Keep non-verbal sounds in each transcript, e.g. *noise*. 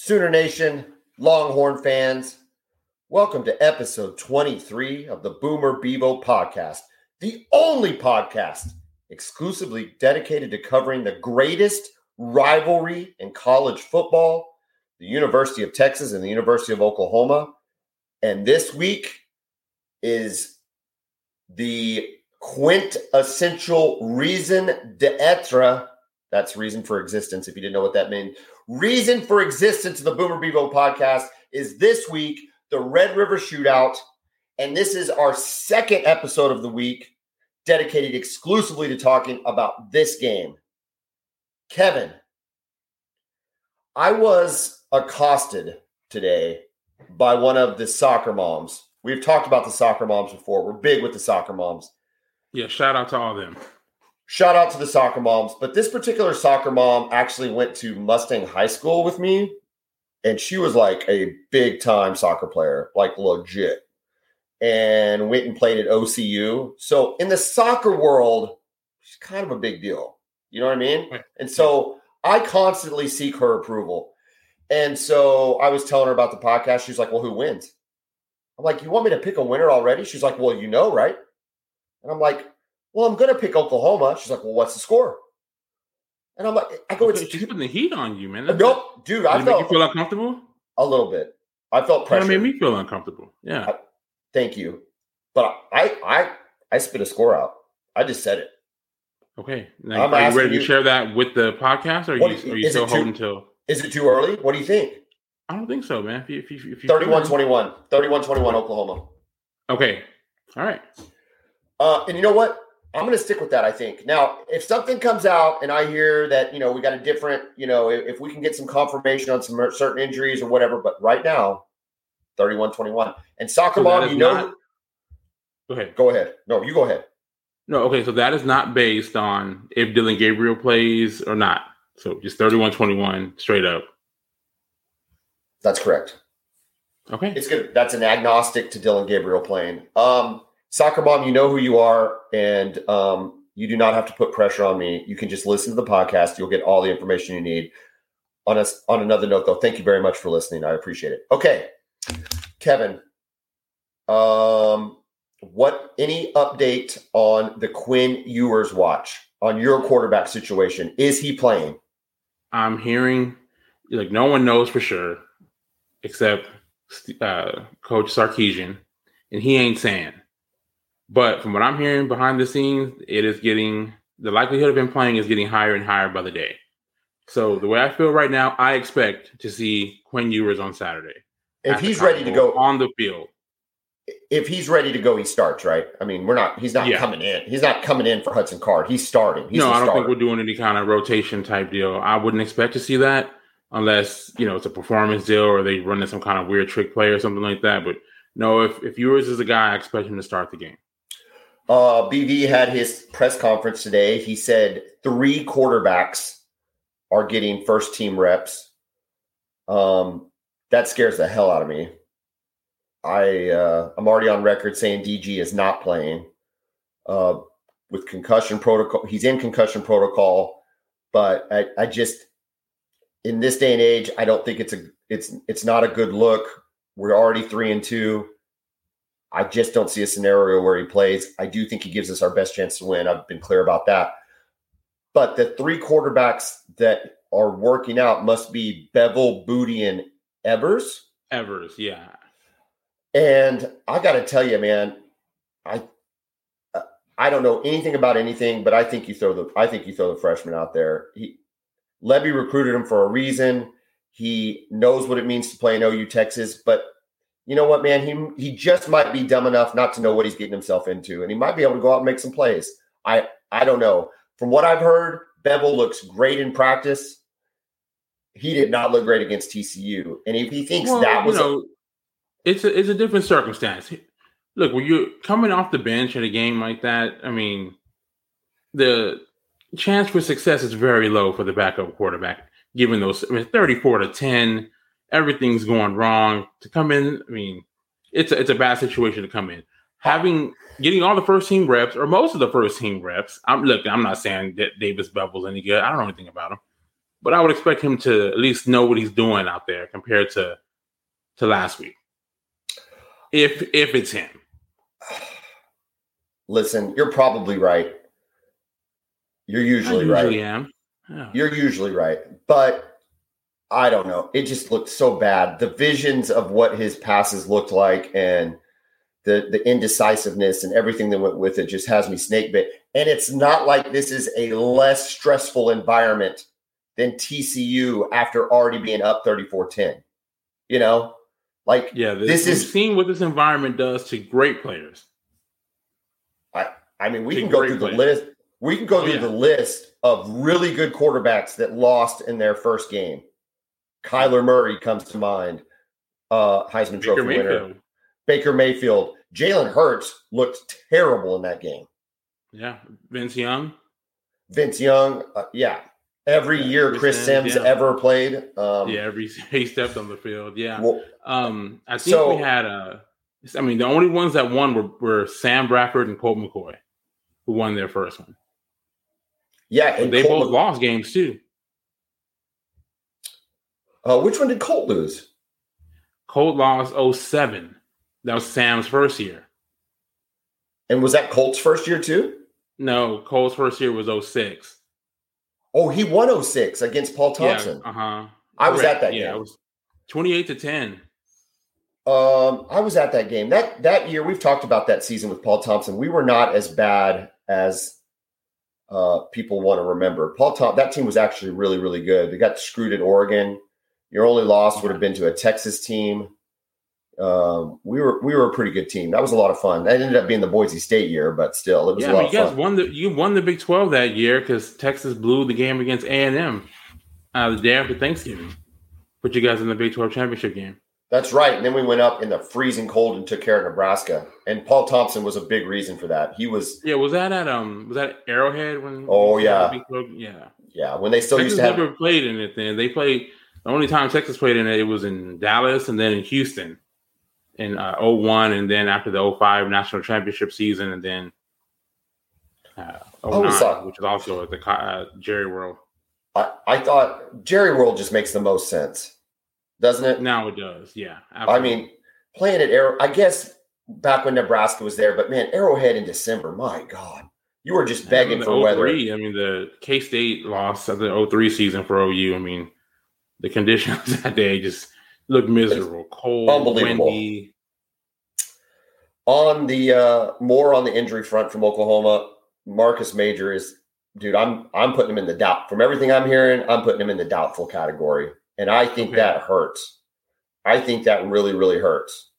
Sooner Nation, Longhorn fans, welcome to episode 23 of the Boomer Bevo podcast, the only podcast exclusively dedicated to covering the greatest rivalry in college football, the University of Texas and the University of Oklahoma. And this week is the quintessential raison d'etre. That's reason for existence, if you didn't know what that meant reason for existence of the Boomer Bevo podcast is this week the Red River Shootout. And this is our second episode of the week dedicated exclusively to talking about this game. Kevin, I was accosted today by one of the soccer moms. We've talked about the soccer moms before. We're big with the soccer moms. Yeah, shout out to all of them. Shout out to the soccer moms. But this particular soccer mom actually went to Mustang High School with me. And she was like a big time soccer player, like legit. And went and played at OCU. So in the soccer world, she's kind of a big deal. You know what I mean? And so I constantly seek her approval. And so I was telling her about the podcast. She's like, Well, who wins? I'm like, You want me to pick a winner already? She's like, Well, you know, right? And I'm like, well, I'm going to pick Oklahoma. She's like, well, what's the score? And I'm like, I go, it's she's putting the heat on you, man. That's nope, dude. I felt you feel uncomfortable. A little bit. I felt pressure. That made me feel uncomfortable. Yeah. I, thank you, but I, I, I spit a score out. I just said it. Okay. Now, are you ready you, to share that with the podcast, or are you, are you still holding till? Is it too early? What do you think? I don't think so, man. If you, if you, if you 31 21. 31 21 Oklahoma. Okay. All right. Uh, and you know what? I'm going to stick with that. I think now, if something comes out and I hear that you know we got a different, you know, if, if we can get some confirmation on some certain injuries or whatever, but right now, 31-21 and soccer so mom, you know. Not, go ahead. Go ahead. No, you go ahead. No, okay. So that is not based on if Dillon Gabriel plays or not. So just 31-21 straight up. That's correct. Okay. It's good. That's an agnostic to Dillon Gabriel playing. Um, Soccer Mom, you know who you are, and um, you do not have to put pressure on me. You can just listen to the podcast. You'll get all the information you need. On us, on another note, though, thank you very much for listening. I appreciate it. Okay, Kevin. Um, what any update on the Quinn Ewers watch on your quarterback situation? Is he playing? I'm hearing like no one knows for sure except uh, Coach Sarkisian, and he ain't saying. But from what I'm hearing behind the scenes, it is getting the likelihood of him playing is getting higher and higher by the day. So the way I feel right now, I expect to see Quinn Ewers on Saturday. If he's ready to go on the field. If he's ready to go, he starts, right? I mean, we're not he's not yeah. coming in. He's not coming in for Hudson Card. He's starting. He's no, I don't starter. think we're doing any kind of rotation type deal. I wouldn't expect to see that unless, you know, it's a performance deal or they run some kind of weird trick play or something like that. But no, if, if Ewers is a guy, I expect him to start the game. Uh, BV had his press conference today. He said three quarterbacks are getting first team reps. Um, that scares the hell out of me. I uh, I'm already on record saying DG is not playing uh, with concussion protocol. He's in concussion protocol, but I, I just in this day and age, I don't think it's a it's it's not a good look. We're already three and two. I just don't see a scenario where he plays. I do think he gives us our best chance to win. I've been clear about that. But the three quarterbacks that are working out must be Beville, Booty, and Evers. Evers, yeah. And I got to tell you, man, I uh, I don't know anything about anything, but I think you throw the I think you throw the freshman out there. He Lebby recruited him for a reason. He knows what it means to play in OU Texas, but you know what, man, he he just might be dumb enough not to know what he's getting himself into, and he might be able to go out and make some plays. I I don't know. From what I've heard, Beville looks great in practice. He did not look great against TCU, and if he thinks well, that was, you know, a, it's a it's a different circumstance. Look, when you're coming off the bench in a game like that, I mean, the chance for success is very low for the backup quarterback. Given those, I mean, thirty-four to ten everything's going wrong. To come in, I mean, it's a, it's a bad situation to come in. Having getting all the first team reps or most of the first team reps. I'm look. I'm not saying that Davis Beville's any good. I don't know anything about him, but I would expect him to at least know what he's doing out there compared to to last week. If if it's him. *sighs* Listen, you're probably right. You're usually, usually right. Am. Yeah. You're usually right. But I don't know. It just looked so bad. The visions of what his passes looked like and the the indecisiveness and everything that went with it just has me snake bit. And it's not like this is a less stressful environment than TCU after already being up 34-10. You know? Like yeah, this, this is seeing what this environment does to great players. I I mean, we to can go through players. the list. We can go oh, through yeah. the list of really good quarterbacks that lost in their first game. Kyler Murray comes to mind, uh, Heisman Baker Trophy Mayfield. winner. Baker Mayfield. Jalen Hurts looked terrible in that game. Yeah, Vince Young. Vince Young. Uh, yeah, every yeah, year Chris, Chris Simms yeah. ever played. Um, yeah, every he stepped on the field. Yeah. Well, um, I think so, we had a. I mean, the only ones that won were, were Sam Bradford and Colt McCoy, who won their first one. Yeah, and they both lost games too. Uh, which one did Colt lose? Colt lost 07. That was Sam's first year. And was that Colt's first year too? No, Colt's first year was 06. Oh, he won 06 against Paul Thompson. Yeah, uh-huh. I was at that yeah, game. It was 28 to 10. Um, I was at that game. That that year we've talked about that season with Paul Thompson. We were not as bad as uh, people want to remember. Paul Thompson, that team was actually really, really good. They got screwed at Oregon. Your only loss would have been to a Texas team um, we were we were a pretty good team. That was a lot of fun. That ended up being the Boise State year, but still, it was yeah, a lot you guys fun. won the you won the Big Twelve that year because Texas blew the game against A and M uh, the day after Thanksgiving. Put you guys in the Big Twelve championship game. That's right. And then we went up in the freezing cold and took care of Nebraska. And Paul Thompson was a big reason for that. He was yeah. Was that at um was that Arrowhead when? Oh yeah, yeah, yeah. When they still Texas used to have never played in it. Then they played the only time Texas played in it. It was in Dallas and then in Houston in uh, 01 and then after the 05 national championship season and then uh, 09, which is also at the uh, Jerry World. I, I thought Jerry World just makes the most sense, doesn't it? Now it does, yeah. Absolutely. I mean, playing at Arrow, I guess back when Nebraska was there, but man, Arrowhead in December, my God, you were just begging for weather. I mean, the K State loss of the 03 season for OU. I mean, the conditions *laughs* that day just looked miserable, cold, windy. On the uh, more on the injury front from Oklahoma, Marcus Major is dude. I'm I'm putting him in the doubt. From everything I'm hearing, I'm putting him in the doubtful category, and I think okay. that hurts. I think that really really hurts.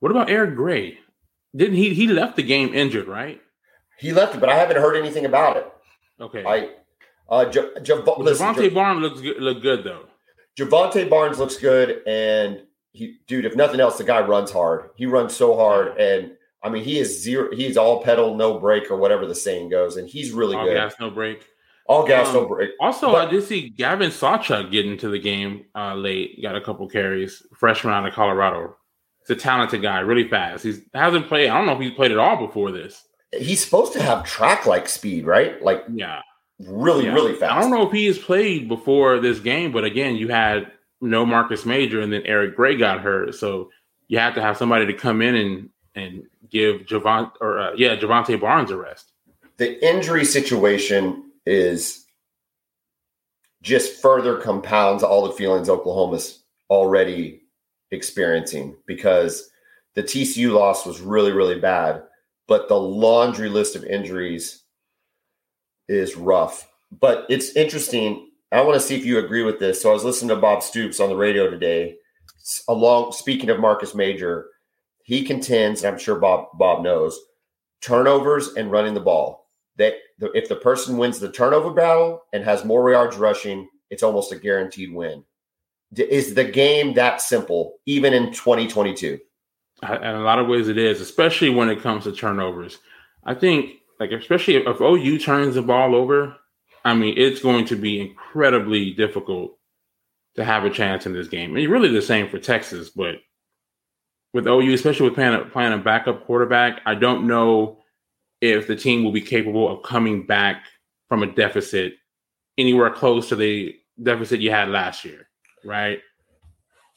What about Eric Gray? Didn't he he left the game injured, right? He left it, but I haven't heard anything about it. Okay. I uh, J- J- well, Jovantae Barnes looks good, look good though. Jovantae Barnes looks good, and he, dude, if nothing else, the guy runs hard. He runs so hard, and I mean, he is zero. He's all pedal, no brake, or whatever the saying goes, and he's really good. all good. Gas, no brake. All gas, um, no brake. Also, but, I did see Gavin Sawchuk get into the game uh, late. Got a couple carries. Freshman out of Colorado. He's a talented guy, really fast. He hasn't played. I don't know if he's played at all before this. He's supposed to have track like speed, right? Like yeah, really, yeah. really fast. I don't know if he has played before this game, but again, you had no Marcus Major, and then Eric Gray got hurt. So you have to have somebody to come in and and give Javon or uh, yeah Jovantae Barnes a rest. The injury situation is just further compounds all the feelings Oklahoma's already experiencing because the TCU loss was really really bad, but the laundry list of injuries is rough. But it's interesting I want to see if you agree with this. So I was listening to Bob Stoops on the radio today. Along speaking of Marcus Major, he contends, and I'm sure Bob Bob knows, turnovers and running the ball. That if the person wins the turnover battle and has more yards rushing, it's almost a guaranteed win. Is the game that simple, even in 2022? In a lot of ways, it is, especially when it comes to turnovers. I think, like, especially if, if OU turns the ball over, I mean, it's going to be incredibly difficult to have a chance in this game. And really the same for Texas, but with OU, especially with playing a, playing a backup quarterback, I don't know if the team will be capable of coming back from a deficit anywhere close to the deficit you had last year, right?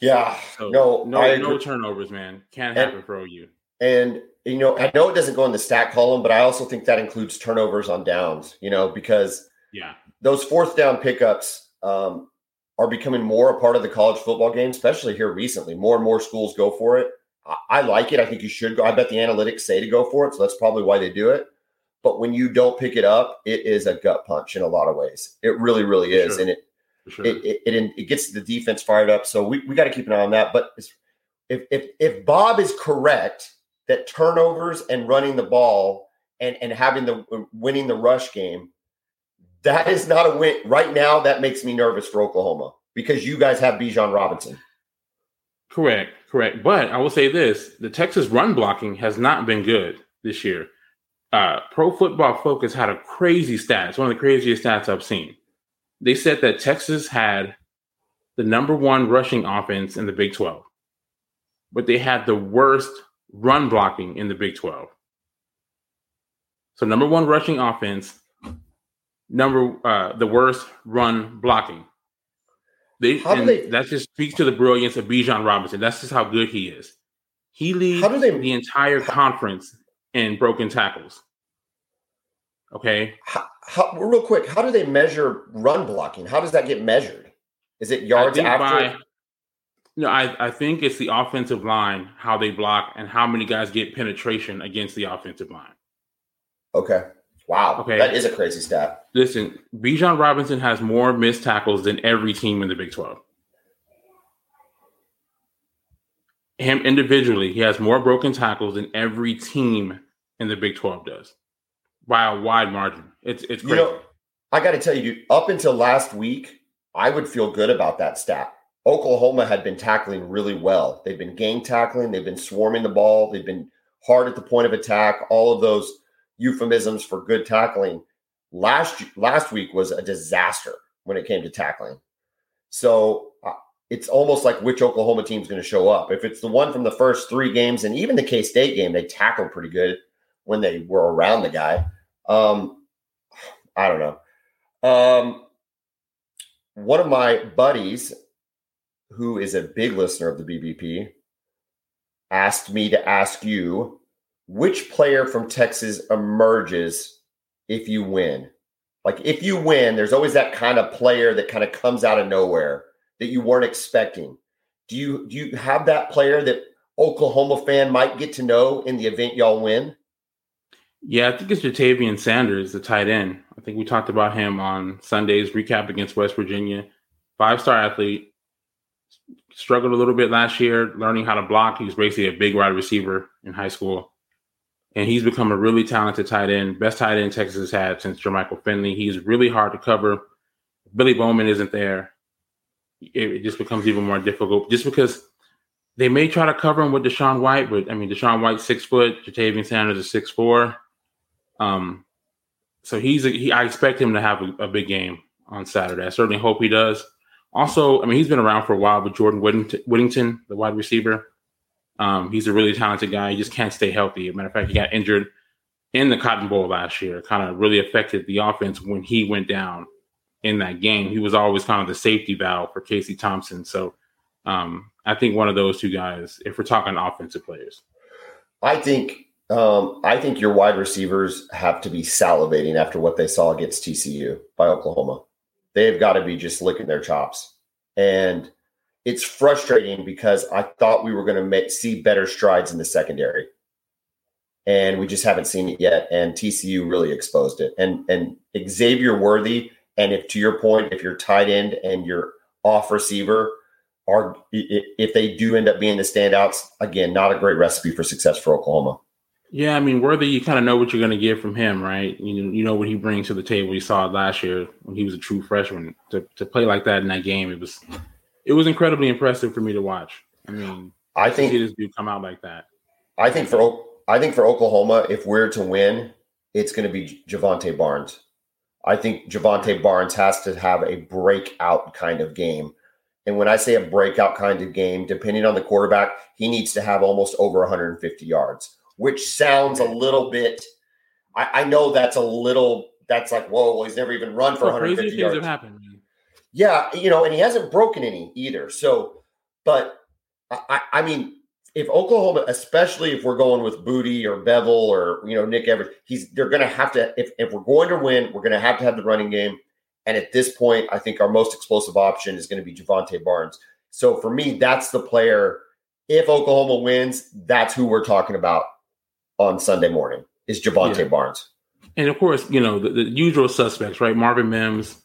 Yeah. So no, no, no turnovers, man. Can't happen and, for OU. And you know, I know it doesn't go in the stat column, but I also think that includes turnovers on downs. You know, because yeah, those fourth down pickups um, are becoming more a part of the college football game, especially here recently. More and more schools go for it. I, I like it. I think you should go. I bet the analytics say to go for it, so that's probably why they do it. But when you don't pick it up, it is a gut punch in a lot of ways. It really, really is, sure. and it, sure. it, it, it it gets the defense fired up. So we, we got to keep an eye on that. But if if if Bob is correct that turnovers and running the ball and and having the winning the rush game, that is not a win right now. That makes me nervous for Oklahoma because you guys have Bijan Robinson. Correct, correct. But I will say this: the Texas run blocking has not been good this year uh, Pro Football Focus had a crazy stat. It's one of the craziest stats I've seen. They said that Texas had the number one rushing offense in the Big 12, but they had the worst run blocking in the Big 12. So, number one rushing offense, number uh, the worst run blocking. They, they, that just speaks to the brilliance of Bijan Robinson. That's just how good he is. He leads they, the entire conference in broken tackles. Okay. How, how, real quick, how do they measure run blocking? How does that get measured? Is it yards after? By, no, I, I think it's the offensive line, how they block, and how many guys get penetration against the offensive line. Okay. Wow. Okay. That is a crazy stat. Listen, Bijan Robinson has more missed tackles than every team in the Big 12. him individually, he has more broken tackles than every team in the Big 12 does by a wide margin. It's it's crazy. You know, I got to tell you, dude, up until last week, I would feel good about that stat. Oklahoma had been tackling really well. They've been gang tackling, they've been swarming the ball, they've been hard at the point of attack, all of those euphemisms for good tackling. Last last week was a disaster when it came to tackling. So it's almost like which Oklahoma team is going to show up. If it's the one from the first three games, and even the K State game, they tackled pretty good when they were around the guy. Um, I don't know. Um, one of my buddies, who is a big listener of the BBP, asked me to ask you which player from Texas emerges if you win. Like if you win, there's always that kind of player that kind of comes out of nowhere that you weren't expecting? Do you do you have that player that Oklahoma fan might get to know in the event y'all win? Yeah, I think it's Ja'Tavion Sanders, the tight end. I think we talked about him on Sunday's recap against West Virginia. Five star athlete, struggled a little bit last year learning how to block. He was basically a big wide receiver in high school. And he's become a really talented tight end, best tight end Texas has had since Jermichael Finley. He's really hard to cover. Billy Bowman isn't there it, just becomes even more difficult just because they may try to cover him with DaShaun White, but I mean DaShaun White six foot, Ja'Tavion Sanders is six four. Um, so he's a, he. I expect him to have a, a, big game on Saturday. I certainly hope he does. Also, I mean he's been around for a while, but Jordan Whittington, Whittington the wide receiver, um, he's a really talented guy. He just can't stay healthy. As a matter of fact, he got injured in the Cotton Bowl last year. Kind of really affected the offense when he went down in that game. He was always kind of the safety valve for Casey Thompson. So um, I think one of those two guys, if we're talking offensive players. I think um, I think your wide receivers have to be salivating after what they saw against TCU by Oklahoma. They've got to be just licking their chops. And it's frustrating because I thought we were going to see better strides in the secondary. And we just haven't seen it yet. And TCU really exposed it. And and Xavier Worthy and if to your point, if you're tight end and your off receiver are if they do end up being the standouts, again, not a great recipe for success for Oklahoma. Yeah, I mean, Worthy, you kind of know what you're going to get from him, right? You know, you know what he brings to the table. You saw it last year when he was a true freshman. To to play like that in that game, it was it was incredibly impressive for me to watch. I mean, I think this dude come out like that. I think for I think for Oklahoma, if we're to win, it's going to be Jovantae Barnes. I think Jovantae Barnes has to have a breakout kind of game. And when I say a breakout kind of game, depending on the quarterback, he needs to have almost over 150 yards, which sounds a little bit. I, I know that's a little that's like, whoa, well, he's never even run for So 150 crazy things yards. have happened. Yeah, you know, and he hasn't broken any either. So, but I, I- I mean, if Oklahoma, especially if we're going with Booty or Beville or you know Nick Evers, he's they're going to have to. If if we're going to win, we're going to have to have the running game. And at this point, I think our most explosive option is going to be Jovantae Barnes. So for me, that's the player. If Oklahoma wins, that's who we're talking about on Sunday morning. Is Jovantae Yeah. Barnes? And of course, you know, the, the usual suspects, right? Marvin Mims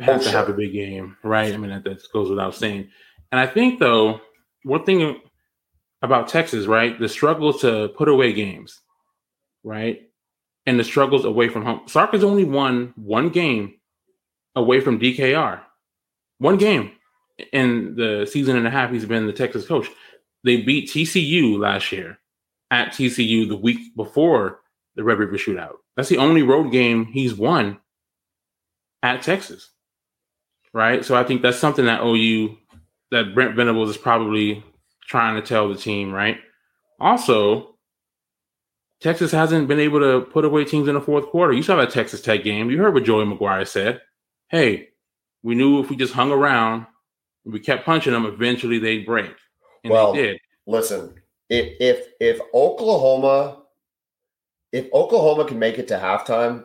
has Oh, to sure. have a big game, right? I mean, that, that goes without saying. And I think, though, one thing about Texas, right? The struggle to put away games, right? And the struggles away from home. Sark has only won one game away from DKR. One game in the season and a half he's been the Texas coach. They beat TCU last year at TCU the week before the Red River Shootout. That's the only road game he's won at Texas. Right? So I think that's something that OU that Brent Venables is probably trying to tell the team, right? Also, Texas hasn't been able to put away teams in the fourth quarter. You saw that Texas Tech game. You heard what Joey McGuire said. Hey, we knew if we just hung around, we kept punching them, eventually they'd break. And Well, they did. listen, if if if Oklahoma, if Oklahoma can make it to halftime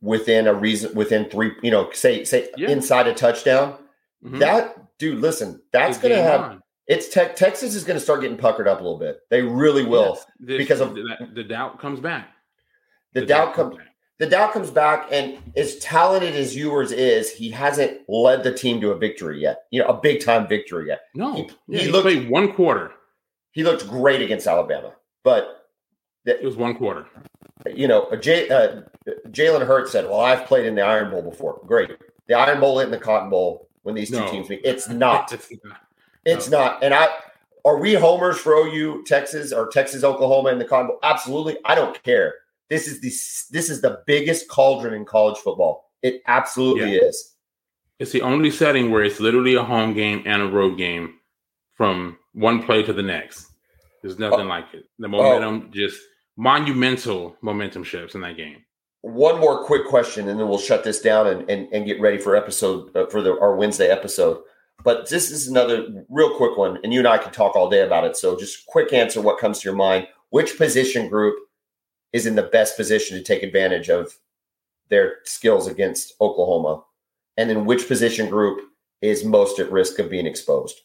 within a reason within three, you know, say say Yeah. inside a touchdown, Mhm. that dude, listen, that's gonna game have on. it's tech Texas is gonna start getting puckered up a little bit. They really will. Yes, this- because of- the, the doubt comes back. The doubt comes back. The doubt comes back, and as talented as Ewers is, he hasn't led the team to a victory yet. You know, a big time victory yet. No, He- yeah, he he, looked- played one quarter. He looked great against Alabama, but It was one quarter. you know, Jay, uh, Jalen Hurts said, "Well, I've played in the Iron Bowl before. Great, the Iron Bowl isn't the Cotton Bowl when these two No. teams meet. It's not. *laughs* It's not. It's not. And I are we homers for OU, Texas, or Texas, Oklahoma in the Cotton Bowl? Absolutely. I don't care. This is the this is the biggest cauldron in college football. It absolutely is. It's the only setting where it's literally a home game and a road game from one play to the next. There's nothing like it. The momentum just monumental momentum shifts in that game. One more quick question, and then we'll shut this down and and, and get ready for episode uh, for the our Wednesday episode. But this is another real quick one, and you and I can talk all day about it. So just quick answer: what comes to your mind? Which position group is in the best position to take advantage of their skills against Oklahoma? And then which position group is most at risk of being exposed?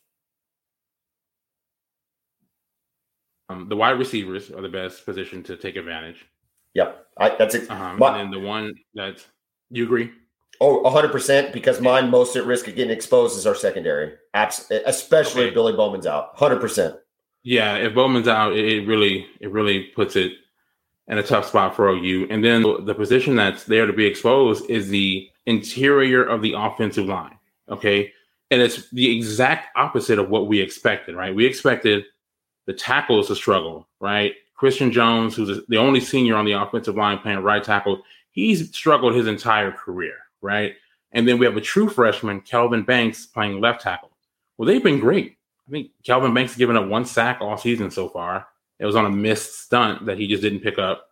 Um, the wide receivers are the best position to take advantage. Yep, I, that's it. Um, My- and then the one that you agree? Oh, 100% because mine most at risk of getting exposed is our secondary. Abs- especially Okay. if Billy Bowman's out. 100%. Yeah, if Bowman's out, it, it really it really puts it in a tough spot for OU. And then the position that's there to be exposed is the interior of the offensive line. Okay. And it's the exact opposite of what we expected, right? We expected the tackles to struggle, right? Christian Jones, who's the only senior on the offensive line playing right tackle, he's struggled his entire career, right? And then we have a true freshman, Kelvin Banks, playing left tackle. Well, they've been great. I think Kelvin Banks has given up one sack all season so far. It was on a missed stunt that he just didn't pick up.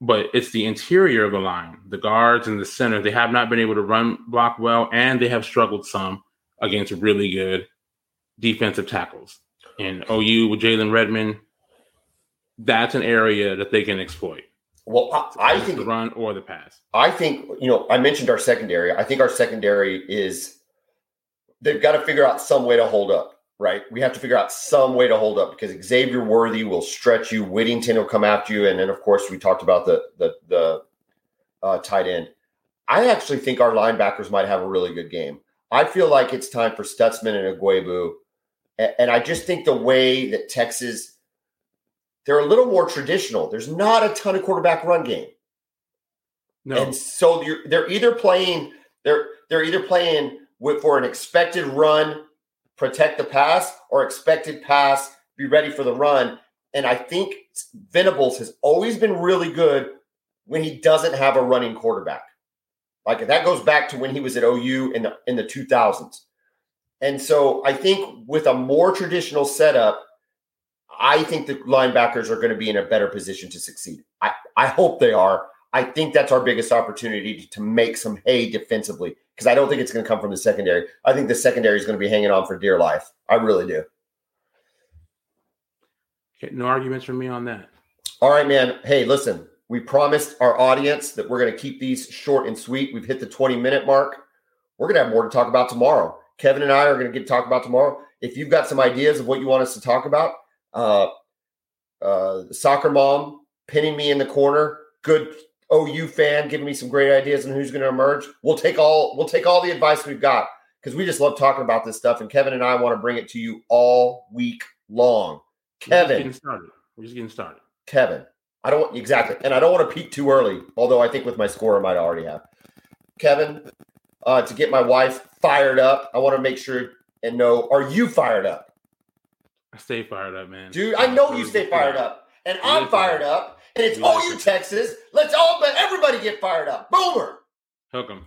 But it's the interior of the line, the guards and the center. They have not been able to run block well, and they have struggled some against really good defensive tackles. And OU with Jalen Redmond, that's an area that they can exploit. Well, I, I think the run or the pass. I think, you know, I mentioned our secondary. I think our secondary is they've got to figure out some way to hold up, right? We have to figure out some way to hold up because Xavier Worthy will stretch you, Whittington will come after you, and then of course we talked about the the the uh, tight end. I actually think our linebackers might have a really good game. I feel like it's time for Stutsman and Ugwoegbu, and, and I just think the way that Texas they're a little more traditional. There's not a ton of quarterback run game. No, And so you're, they're either playing they're they're either playing with for an expected run, protect the pass, or expected pass, be ready for the run. And I think Venables has always been really good when he doesn't have a running quarterback. Like that goes back to when he was at OU in the in the 2000s. And so I think with a more traditional setup, I think the linebackers are going to be in a better position to succeed. I, I hope they are. I think that's our biggest opportunity to, to make some hay defensively because I don't think it's going to come from the secondary. I think the secondary is going to be hanging on for dear life. I really do. Okay, no arguments from me on that. All right, man. Hey, listen, we promised our audience that we're going to keep these short and sweet. We've hit the 20 minute mark. We're going to have more to talk about tomorrow. Kevin and I are going to get to talk about tomorrow. If you've got some ideas of what you want us to talk about, uh, uh, soccer mom pinning me in the corner, good OU fan giving me some great ideas on who's going to emerge. We'll take all we'll take all the advice we've got because we just love talking about this stuff. And Kevin and I want to bring it to you all week long. Kevin, We're just getting started. We're just getting started. Kevin, I don't exactly, and I don't want to peak too early. Although I think with my score, I might already have. Kevin, uh, to get my wife fired up, I want to make sure and know: Are you fired up, I stay fired up, man. dude? I know you stay fired up, and I'm fired up, and it's OU Texas. Let's all, but everybody get fired up. Boomer. Hook 'em.